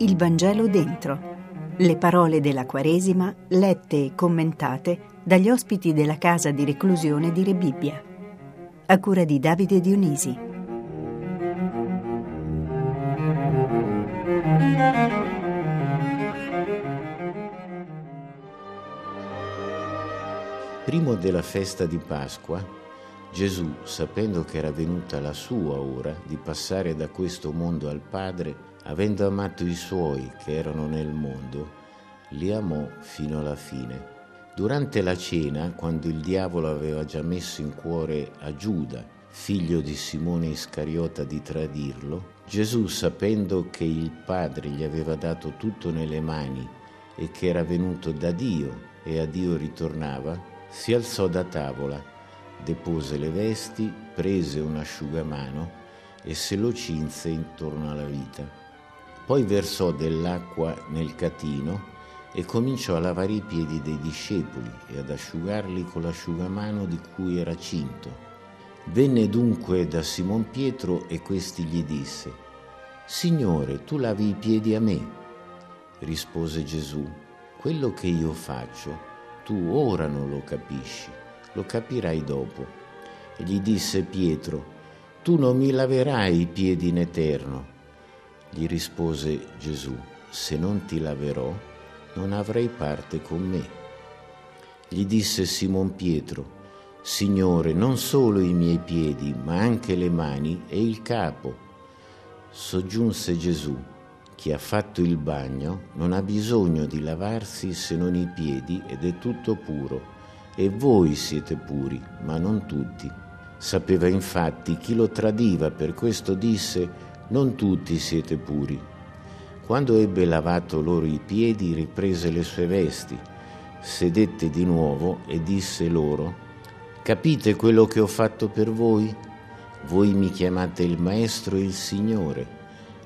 Il Vangelo dentro. Le parole della Quaresima lette e commentate dagli ospiti della casa di reclusione di Rebibbia. A cura di Davide Dionisi. Primo della festa di Pasqua, Gesù, sapendo che era venuta la sua ora di passare da questo mondo al Padre, avendo amato i suoi che erano nel mondo, li amò fino alla fine. Durante la cena, quando il diavolo aveva già messo in cuore a Giuda, figlio di Simone Iscariota, di tradirlo, Gesù, sapendo che il Padre gli aveva dato tutto nelle mani e che era venuto da Dio e a Dio ritornava, si alzò da tavola, depose le vesti, prese un asciugamano e se lo cinse intorno alla vita poi versò dell'acqua nel catino e cominciò a lavare i piedi dei discepoli e ad asciugarli con l'asciugamano di cui era cinto. Venne dunque da Simon Pietro e questi gli disse, Signore, tu lavi i piedi a me. Rispose Gesù, quello che io faccio, tu ora non lo capisci, lo capirai dopo. E gli disse Pietro, tu non mi laverai i piedi in eterno. Gli rispose Gesù, se non ti laverò, non avrai parte con me. Gli disse Simon Pietro, Signore, non solo i miei piedi, ma anche le mani e il capo. Soggiunse Gesù, chi ha fatto il bagno non ha bisogno di lavarsi se non i piedi ed è tutto puro. E voi siete puri, ma non tutti. Sapeva infatti chi lo tradiva, per questo disse, non tutti siete puri. Quando ebbe lavato loro i piedi, riprese le sue vesti, sedette di nuovo e disse loro, Capite quello che ho fatto per voi? Voi mi chiamate il Maestro e il Signore,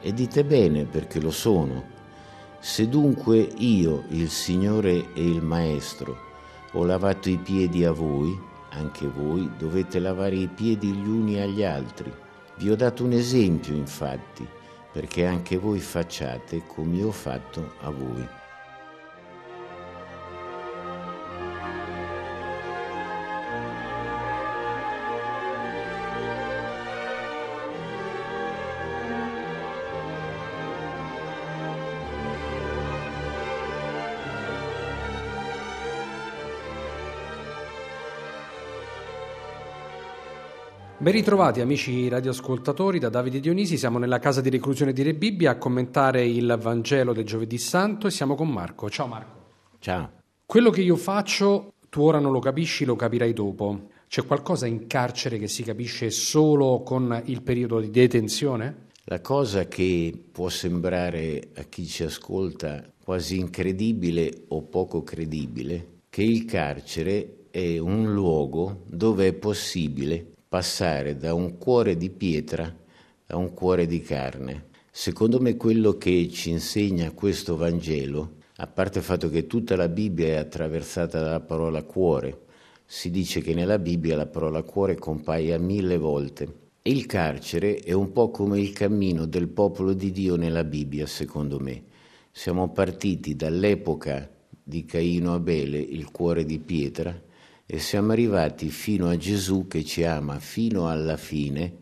e dite bene perché lo sono. Se dunque io, il Signore e il Maestro, ho lavato i piedi a voi, anche voi dovete lavare i piedi gli uni agli altri. Vi ho dato un esempio, infatti, perché anche voi facciate come io ho fatto a voi. Ben ritrovati amici radioascoltatori da Davide Dionisi, siamo nella casa di reclusione di Re Bibbia a commentare il Vangelo del giovedì santo e siamo con Marco. Ciao Marco. Ciao. Quello che io faccio tu ora non lo capisci, lo capirai dopo. C'è qualcosa in carcere che si capisce solo con il periodo di detenzione? La cosa che può sembrare a chi ci ascolta quasi incredibile o poco credibile, che il carcere è un luogo dove è possibile passare da un cuore di pietra a un cuore di carne. Secondo me quello che ci insegna questo Vangelo, a parte il fatto che tutta la Bibbia è attraversata dalla parola cuore, si dice che nella Bibbia la parola cuore compaia mille volte. Il carcere è un po' come il cammino del popolo di Dio nella Bibbia, secondo me. Siamo partiti dall'epoca di Caino Abele, il cuore di pietra, e siamo arrivati fino a Gesù che ci ama fino alla fine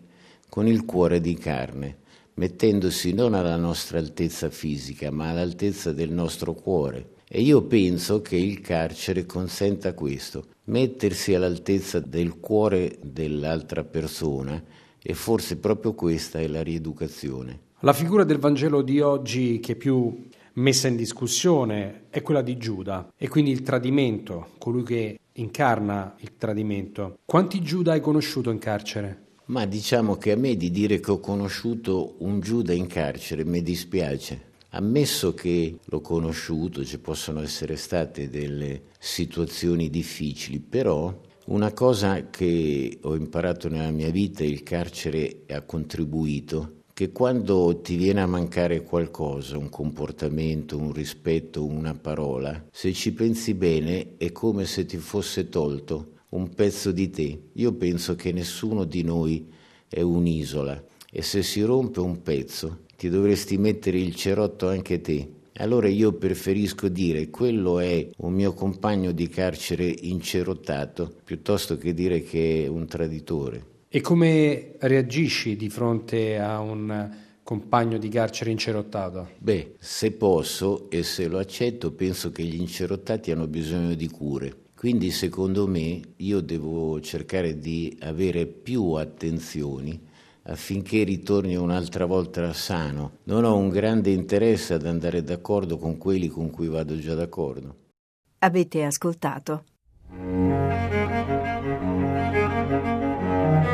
con il cuore di carne, mettendosi non alla nostra altezza fisica, ma all'altezza del nostro cuore. E io penso che il carcere consenta questo, mettersi all'altezza del cuore dell'altra persona e forse proprio questa è la rieducazione. La figura del Vangelo di oggi che più messa in discussione è quella di Giuda e quindi il tradimento, colui che incarna il tradimento. Quanti Giuda hai conosciuto in carcere? Ma diciamo che a me di dire che ho conosciuto un Giuda in carcere mi dispiace. Ammesso che l'ho conosciuto, ci possono essere state delle situazioni difficili, però una cosa che ho imparato nella mia vita, il carcere ha contribuito, che quando ti viene a mancare qualcosa, un comportamento, un rispetto, una parola, se ci pensi bene è come se ti fosse tolto un pezzo di te. Io penso che nessuno di noi è un'isola e se si rompe un pezzo ti dovresti mettere il cerotto anche te. Allora io preferisco dire quello è un mio compagno di carcere incerottato piuttosto che dire che è un traditore. E come reagisci di fronte a un compagno di carcere incerottato? Beh, se posso e se lo accetto, penso che gli incerottati hanno bisogno di cure. Quindi secondo me io devo cercare di avere più attenzioni affinché ritorni un'altra volta sano. Non ho un grande interesse ad andare d'accordo con quelli con cui vado già d'accordo. Avete ascoltato?